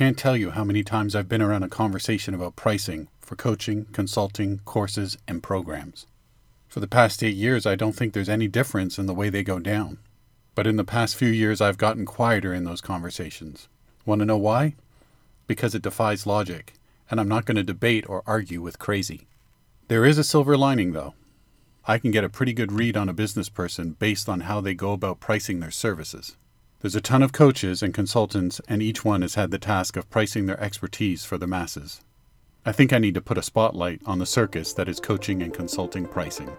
can't tell you how many times I've been around a conversation about pricing for coaching, consulting, courses, and programs. For the past eight years, I don't think there's any difference in the way they go down. But in the past few years, I've gotten quieter in those conversations. Want to know why? Because it defies logic, and I'm not going to debate or argue with crazy. There is a silver lining, though. I can get a pretty good read on a business person based on how they go about pricing their services. There's a ton of coaches and consultants, and each one has had the task of pricing their expertise for the masses. I think I need to put a spotlight on the circus that is coaching and consulting pricing.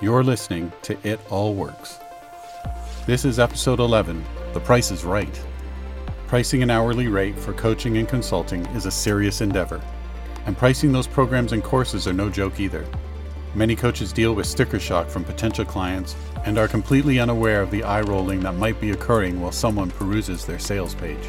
You're listening to It All Works. This is episode 11 The Price is Right. Pricing an hourly rate for coaching and consulting is a serious endeavor, and pricing those programs and courses are no joke either. Many coaches deal with sticker shock from potential clients and are completely unaware of the eye rolling that might be occurring while someone peruses their sales page.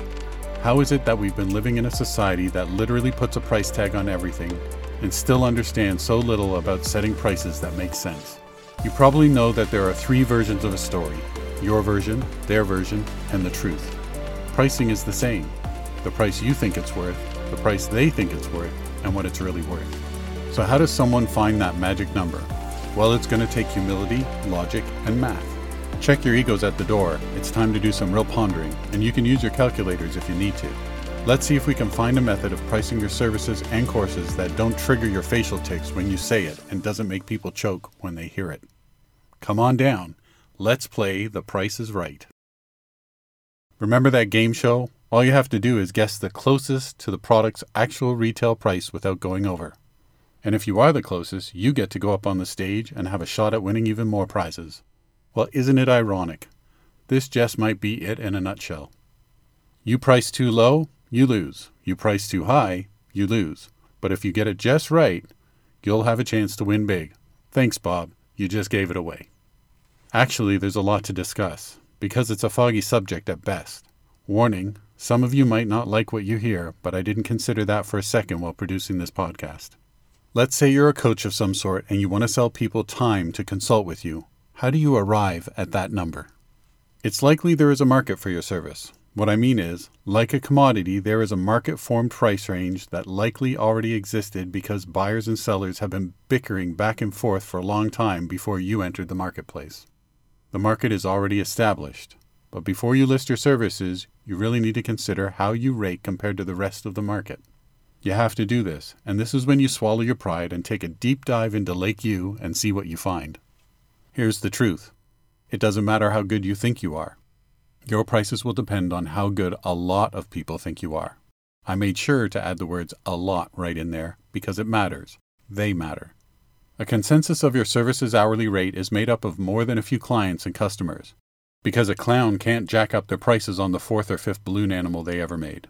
How is it that we've been living in a society that literally puts a price tag on everything and still understands so little about setting prices that make sense? You probably know that there are three versions of a story your version, their version, and the truth. Pricing is the same the price you think it's worth, the price they think it's worth, and what it's really worth. So, how does someone find that magic number? Well, it's going to take humility, logic, and math. Check your egos at the door. It's time to do some real pondering, and you can use your calculators if you need to. Let's see if we can find a method of pricing your services and courses that don't trigger your facial tics when you say it and doesn't make people choke when they hear it. Come on down. Let's play The Price is Right. Remember that game show? All you have to do is guess the closest to the product's actual retail price without going over. And if you are the closest, you get to go up on the stage and have a shot at winning even more prizes. Well, isn't it ironic? This just might be it in a nutshell. You price too low, you lose. You price too high, you lose. But if you get it just right, you'll have a chance to win big. Thanks, Bob. You just gave it away. Actually, there's a lot to discuss, because it's a foggy subject at best. Warning some of you might not like what you hear, but I didn't consider that for a second while producing this podcast. Let's say you're a coach of some sort and you want to sell people time to consult with you. How do you arrive at that number? It's likely there is a market for your service. What I mean is, like a commodity, there is a market formed price range that likely already existed because buyers and sellers have been bickering back and forth for a long time before you entered the marketplace. The market is already established, but before you list your services, you really need to consider how you rate compared to the rest of the market. You have to do this, and this is when you swallow your pride and take a deep dive into Lake U and see what you find. Here's the truth it doesn't matter how good you think you are. Your prices will depend on how good a lot of people think you are. I made sure to add the words a lot right in there because it matters. They matter. A consensus of your service's hourly rate is made up of more than a few clients and customers, because a clown can't jack up their prices on the fourth or fifth balloon animal they ever made.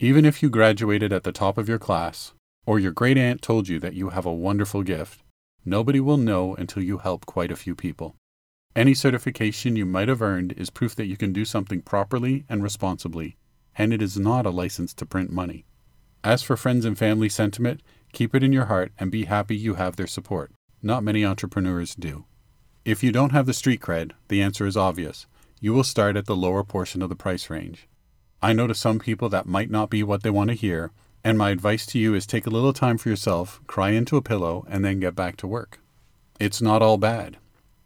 Even if you graduated at the top of your class, or your great aunt told you that you have a wonderful gift, nobody will know until you help quite a few people. Any certification you might have earned is proof that you can do something properly and responsibly, and it is not a license to print money. As for friends and family sentiment, keep it in your heart and be happy you have their support. Not many entrepreneurs do. If you don't have the street cred, the answer is obvious. You will start at the lower portion of the price range. I know to some people that might not be what they want to hear, and my advice to you is take a little time for yourself, cry into a pillow, and then get back to work. It's not all bad.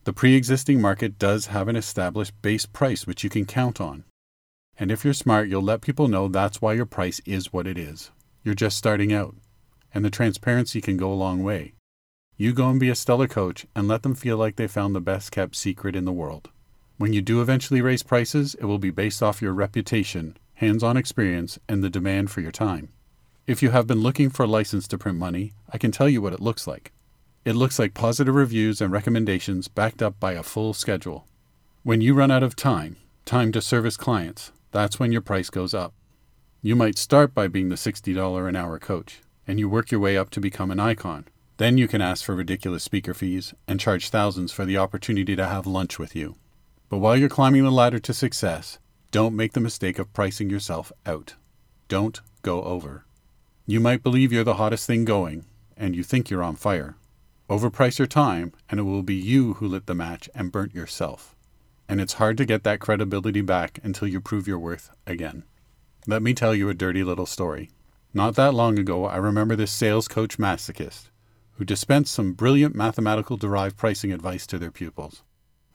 The pre existing market does have an established base price which you can count on. And if you're smart, you'll let people know that's why your price is what it is. You're just starting out, and the transparency can go a long way. You go and be a stellar coach and let them feel like they found the best kept secret in the world. When you do eventually raise prices, it will be based off your reputation hands on experience, and the demand for your time. If you have been looking for a license to print money, I can tell you what it looks like. It looks like positive reviews and recommendations backed up by a full schedule. When you run out of time, time to service clients, that's when your price goes up. You might start by being the $60 an hour coach, and you work your way up to become an icon. Then you can ask for ridiculous speaker fees and charge thousands for the opportunity to have lunch with you. But while you're climbing the ladder to success, don't make the mistake of pricing yourself out. Don't go over. You might believe you're the hottest thing going, and you think you're on fire. Overprice your time, and it will be you who lit the match and burnt yourself. And it's hard to get that credibility back until you prove your worth again. Let me tell you a dirty little story. Not that long ago, I remember this sales coach masochist who dispensed some brilliant mathematical derived pricing advice to their pupils.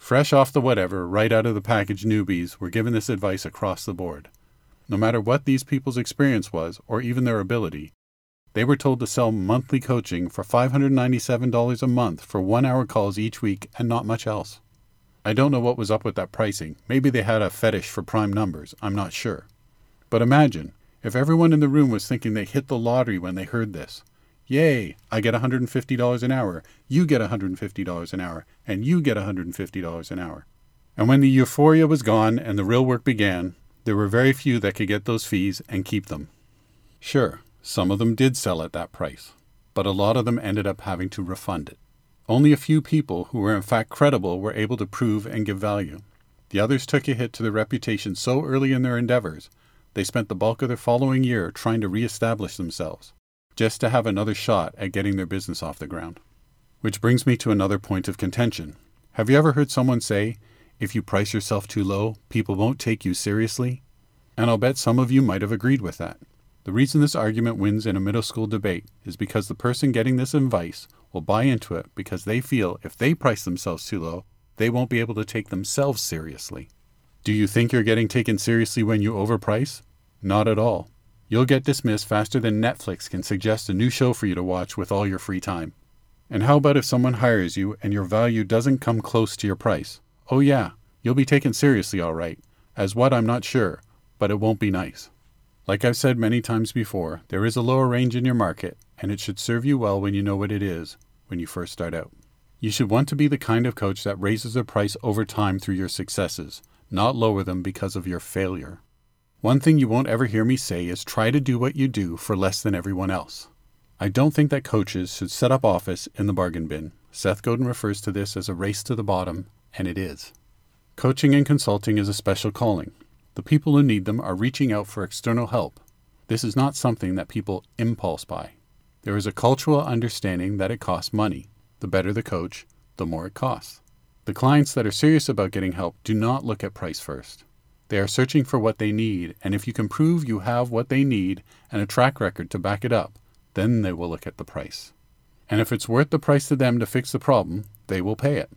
Fresh off the whatever, right out of the package newbies were given this advice across the board. No matter what these people's experience was, or even their ability, they were told to sell monthly coaching for $597 a month for one hour calls each week and not much else. I don't know what was up with that pricing. Maybe they had a fetish for prime numbers. I'm not sure. But imagine if everyone in the room was thinking they hit the lottery when they heard this. Yay, I get $150 an hour, you get $150 an hour, and you get $150 an hour. And when the euphoria was gone and the real work began, there were very few that could get those fees and keep them. Sure, some of them did sell at that price, but a lot of them ended up having to refund it. Only a few people who were in fact credible were able to prove and give value. The others took a hit to their reputation so early in their endeavors, they spent the bulk of their following year trying to re-establish themselves, just to have another shot at getting their business off the ground. Which brings me to another point of contention. Have you ever heard someone say, if you price yourself too low, people won't take you seriously? And I'll bet some of you might have agreed with that. The reason this argument wins in a middle school debate is because the person getting this advice will buy into it because they feel if they price themselves too low, they won't be able to take themselves seriously. Do you think you're getting taken seriously when you overprice? Not at all. You'll get dismissed faster than Netflix can suggest a new show for you to watch with all your free time. And how about if someone hires you and your value doesn't come close to your price? Oh, yeah, you'll be taken seriously all right. As what, I'm not sure, but it won't be nice. Like I've said many times before, there is a lower range in your market, and it should serve you well when you know what it is when you first start out. You should want to be the kind of coach that raises their price over time through your successes, not lower them because of your failure. One thing you won't ever hear me say is try to do what you do for less than everyone else. I don't think that coaches should set up office in the bargain bin. Seth Godin refers to this as a race to the bottom, and it is. Coaching and consulting is a special calling. The people who need them are reaching out for external help. This is not something that people impulse buy. There is a cultural understanding that it costs money. The better the coach, the more it costs. The clients that are serious about getting help do not look at price first. They are searching for what they need, and if you can prove you have what they need and a track record to back it up, then they will look at the price. And if it's worth the price to them to fix the problem, they will pay it.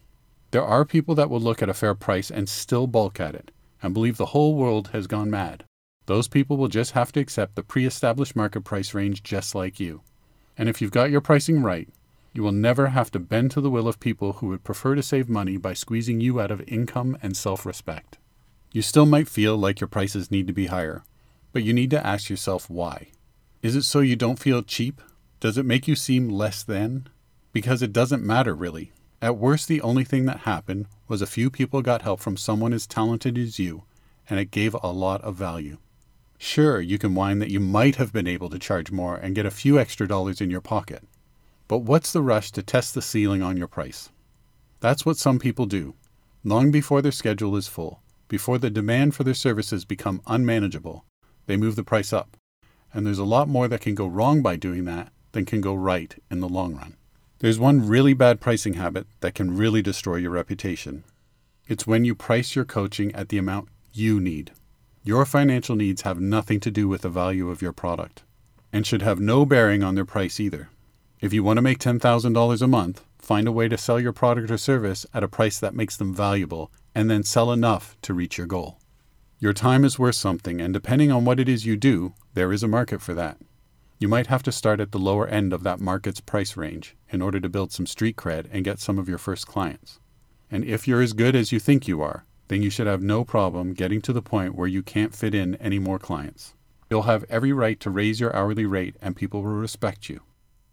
There are people that will look at a fair price and still balk at it and believe the whole world has gone mad. Those people will just have to accept the pre established market price range just like you. And if you've got your pricing right, you will never have to bend to the will of people who would prefer to save money by squeezing you out of income and self respect. You still might feel like your prices need to be higher, but you need to ask yourself why. Is it so you don't feel cheap? Does it make you seem less than? Because it doesn't matter really. At worst, the only thing that happened was a few people got help from someone as talented as you, and it gave a lot of value. Sure, you can whine that you might have been able to charge more and get a few extra dollars in your pocket. But what's the rush to test the ceiling on your price? That's what some people do, long before their schedule is full, before the demand for their services become unmanageable, they move the price up. And there's a lot more that can go wrong by doing that than can go right in the long run. There's one really bad pricing habit that can really destroy your reputation. It's when you price your coaching at the amount you need. Your financial needs have nothing to do with the value of your product and should have no bearing on their price either. If you want to make $10,000 a month, find a way to sell your product or service at a price that makes them valuable and then sell enough to reach your goal. Your time is worth something, and depending on what it is you do, there is a market for that. You might have to start at the lower end of that market's price range in order to build some street cred and get some of your first clients. And if you're as good as you think you are, then you should have no problem getting to the point where you can't fit in any more clients. You'll have every right to raise your hourly rate and people will respect you.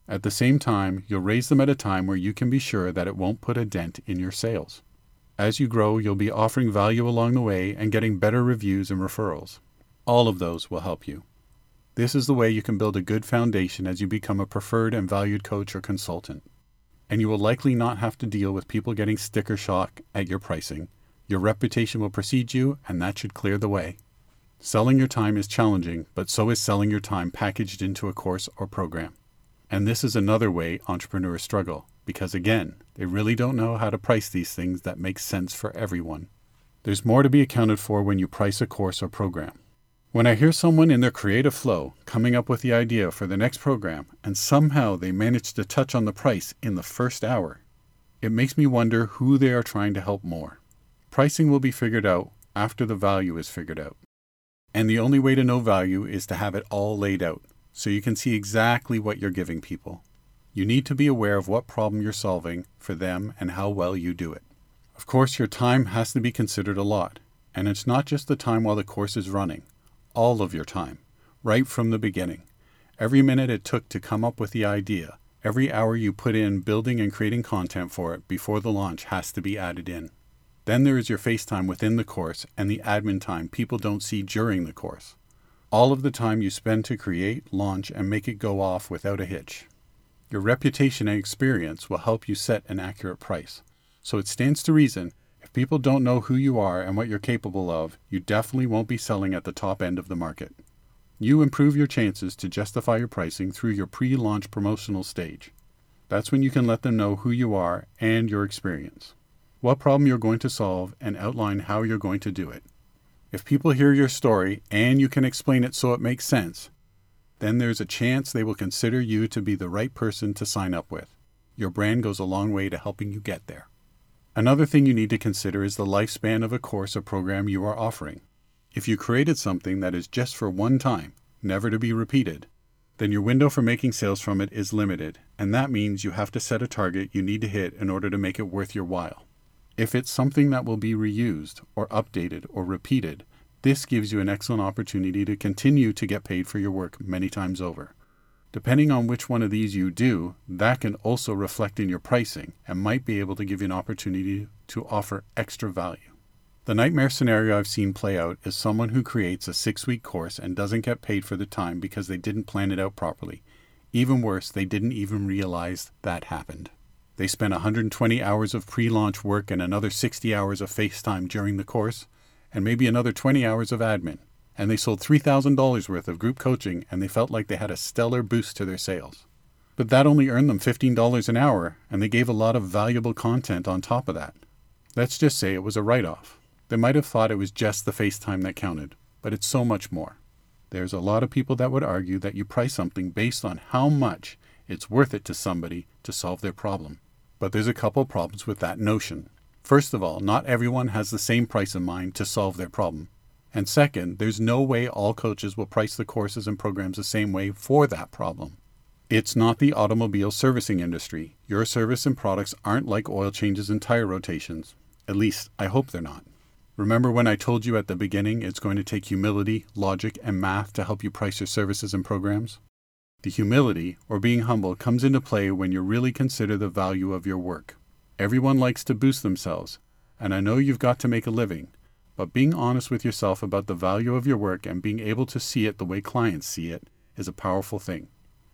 At the same time, you'll raise them at a time where you can be sure that it won't put a dent in your sales. As you grow, you'll be offering value along the way and getting better reviews and referrals. All of those will help you. This is the way you can build a good foundation as you become a preferred and valued coach or consultant. And you will likely not have to deal with people getting sticker shock at your pricing your reputation will precede you, and that should clear the way. Selling your time is challenging, but so is selling your time packaged into a course or program. And this is another way entrepreneurs struggle, because again, they really don't know how to price these things that make sense for everyone. There's more to be accounted for when you price a course or program. When I hear someone in their creative flow coming up with the idea for the next program and somehow they manage to touch on the price in the first hour, it makes me wonder who they are trying to help more. Pricing will be figured out after the value is figured out. And the only way to know value is to have it all laid out so you can see exactly what you're giving people. You need to be aware of what problem you're solving for them and how well you do it. Of course, your time has to be considered a lot, and it's not just the time while the course is running all of your time, right from the beginning. Every minute it took to come up with the idea, every hour you put in building and creating content for it before the launch has to be added in. Then there is your face time within the course and the admin time people don't see during the course. All of the time you spend to create, launch, and make it go off without a hitch. Your reputation and experience will help you set an accurate price. So it stands to reason if people don't know who you are and what you're capable of, you definitely won't be selling at the top end of the market. You improve your chances to justify your pricing through your pre launch promotional stage. That's when you can let them know who you are and your experience, what problem you're going to solve, and outline how you're going to do it. If people hear your story and you can explain it so it makes sense, then there's a chance they will consider you to be the right person to sign up with. Your brand goes a long way to helping you get there. Another thing you need to consider is the lifespan of a course or program you are offering. If you created something that is just for one time, never to be repeated, then your window for making sales from it is limited, and that means you have to set a target you need to hit in order to make it worth your while. If it's something that will be reused, or updated, or repeated, this gives you an excellent opportunity to continue to get paid for your work many times over. Depending on which one of these you do, that can also reflect in your pricing and might be able to give you an opportunity to offer extra value. The nightmare scenario I've seen play out is someone who creates a six week course and doesn't get paid for the time because they didn't plan it out properly. Even worse, they didn't even realize that happened. They spent 120 hours of pre launch work and another 60 hours of FaceTime during the course, and maybe another 20 hours of admin and they sold $3,000 worth of group coaching and they felt like they had a stellar boost to their sales. But that only earned them $15 an hour, and they gave a lot of valuable content on top of that. Let's just say it was a write off. They might have thought it was just the FaceTime that counted, but it's so much more. There's a lot of people that would argue that you price something based on how much it's worth it to somebody to solve their problem. But there's a couple problems with that notion. First of all, not everyone has the same price in mind to solve their problem. And second, there's no way all coaches will price the courses and programs the same way for that problem. It's not the automobile servicing industry. Your service and products aren't like oil changes and tire rotations. At least, I hope they're not. Remember when I told you at the beginning it's going to take humility, logic, and math to help you price your services and programs? The humility, or being humble, comes into play when you really consider the value of your work. Everyone likes to boost themselves, and I know you've got to make a living, but being honest with yourself about the value of your work and being able to see it the way clients see it is a powerful thing.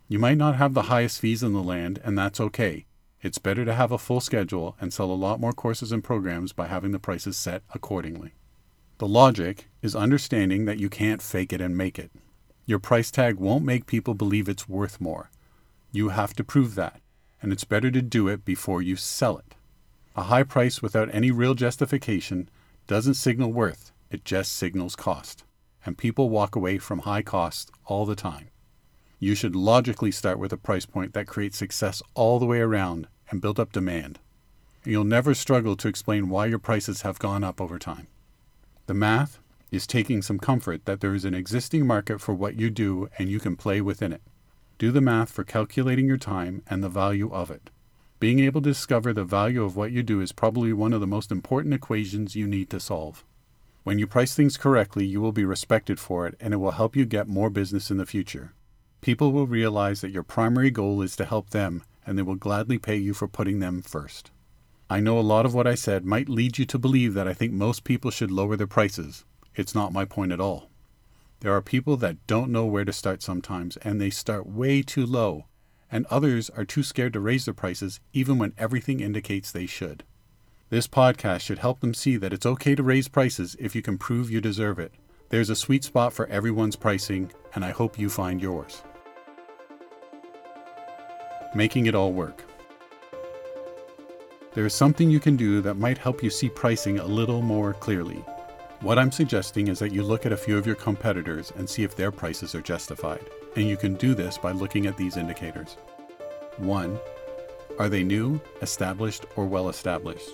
You might not have the highest fees in the land, and that's okay. It's better to have a full schedule and sell a lot more courses and programs by having the prices set accordingly. The logic is understanding that you can't fake it and make it. Your price tag won't make people believe it's worth more. You have to prove that, and it's better to do it before you sell it. A high price without any real justification doesn't signal worth, it just signals cost. And people walk away from high costs all the time. You should logically start with a price point that creates success all the way around and build up demand. And you'll never struggle to explain why your prices have gone up over time. The math is taking some comfort that there is an existing market for what you do and you can play within it. Do the math for calculating your time and the value of it. Being able to discover the value of what you do is probably one of the most important equations you need to solve. When you price things correctly, you will be respected for it and it will help you get more business in the future. People will realize that your primary goal is to help them and they will gladly pay you for putting them first. I know a lot of what I said might lead you to believe that I think most people should lower their prices. It's not my point at all. There are people that don't know where to start sometimes and they start way too low and others are too scared to raise their prices even when everything indicates they should. This podcast should help them see that it's okay to raise prices if you can prove you deserve it. There's a sweet spot for everyone's pricing, and I hope you find yours. Making it all work. There is something you can do that might help you see pricing a little more clearly. What I'm suggesting is that you look at a few of your competitors and see if their prices are justified. And you can do this by looking at these indicators. 1. Are they new, established, or well established?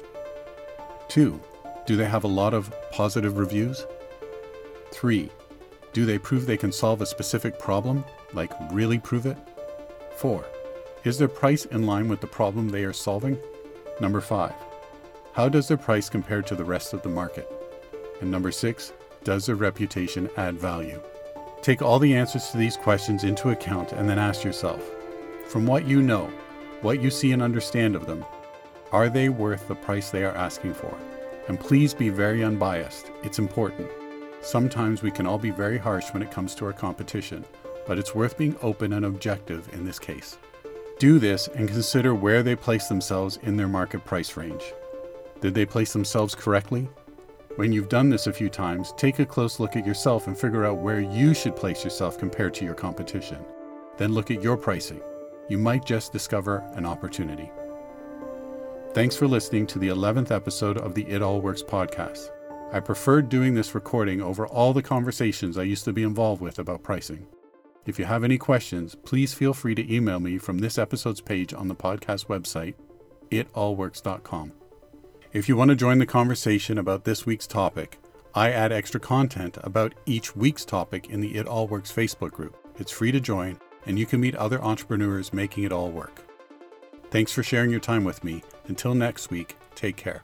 2. Do they have a lot of positive reviews? 3. Do they prove they can solve a specific problem, like really prove it? 4. Is their price in line with the problem they are solving? Number 5. How does their price compare to the rest of the market? And number six, does their reputation add value? Take all the answers to these questions into account and then ask yourself from what you know, what you see and understand of them, are they worth the price they are asking for? And please be very unbiased. It's important. Sometimes we can all be very harsh when it comes to our competition, but it's worth being open and objective in this case. Do this and consider where they place themselves in their market price range. Did they place themselves correctly? When you've done this a few times, take a close look at yourself and figure out where you should place yourself compared to your competition. Then look at your pricing. You might just discover an opportunity. Thanks for listening to the 11th episode of the It All Works podcast. I preferred doing this recording over all the conversations I used to be involved with about pricing. If you have any questions, please feel free to email me from this episode's page on the podcast website, itallworks.com. If you want to join the conversation about this week's topic, I add extra content about each week's topic in the It All Works Facebook group. It's free to join, and you can meet other entrepreneurs making it all work. Thanks for sharing your time with me. Until next week, take care.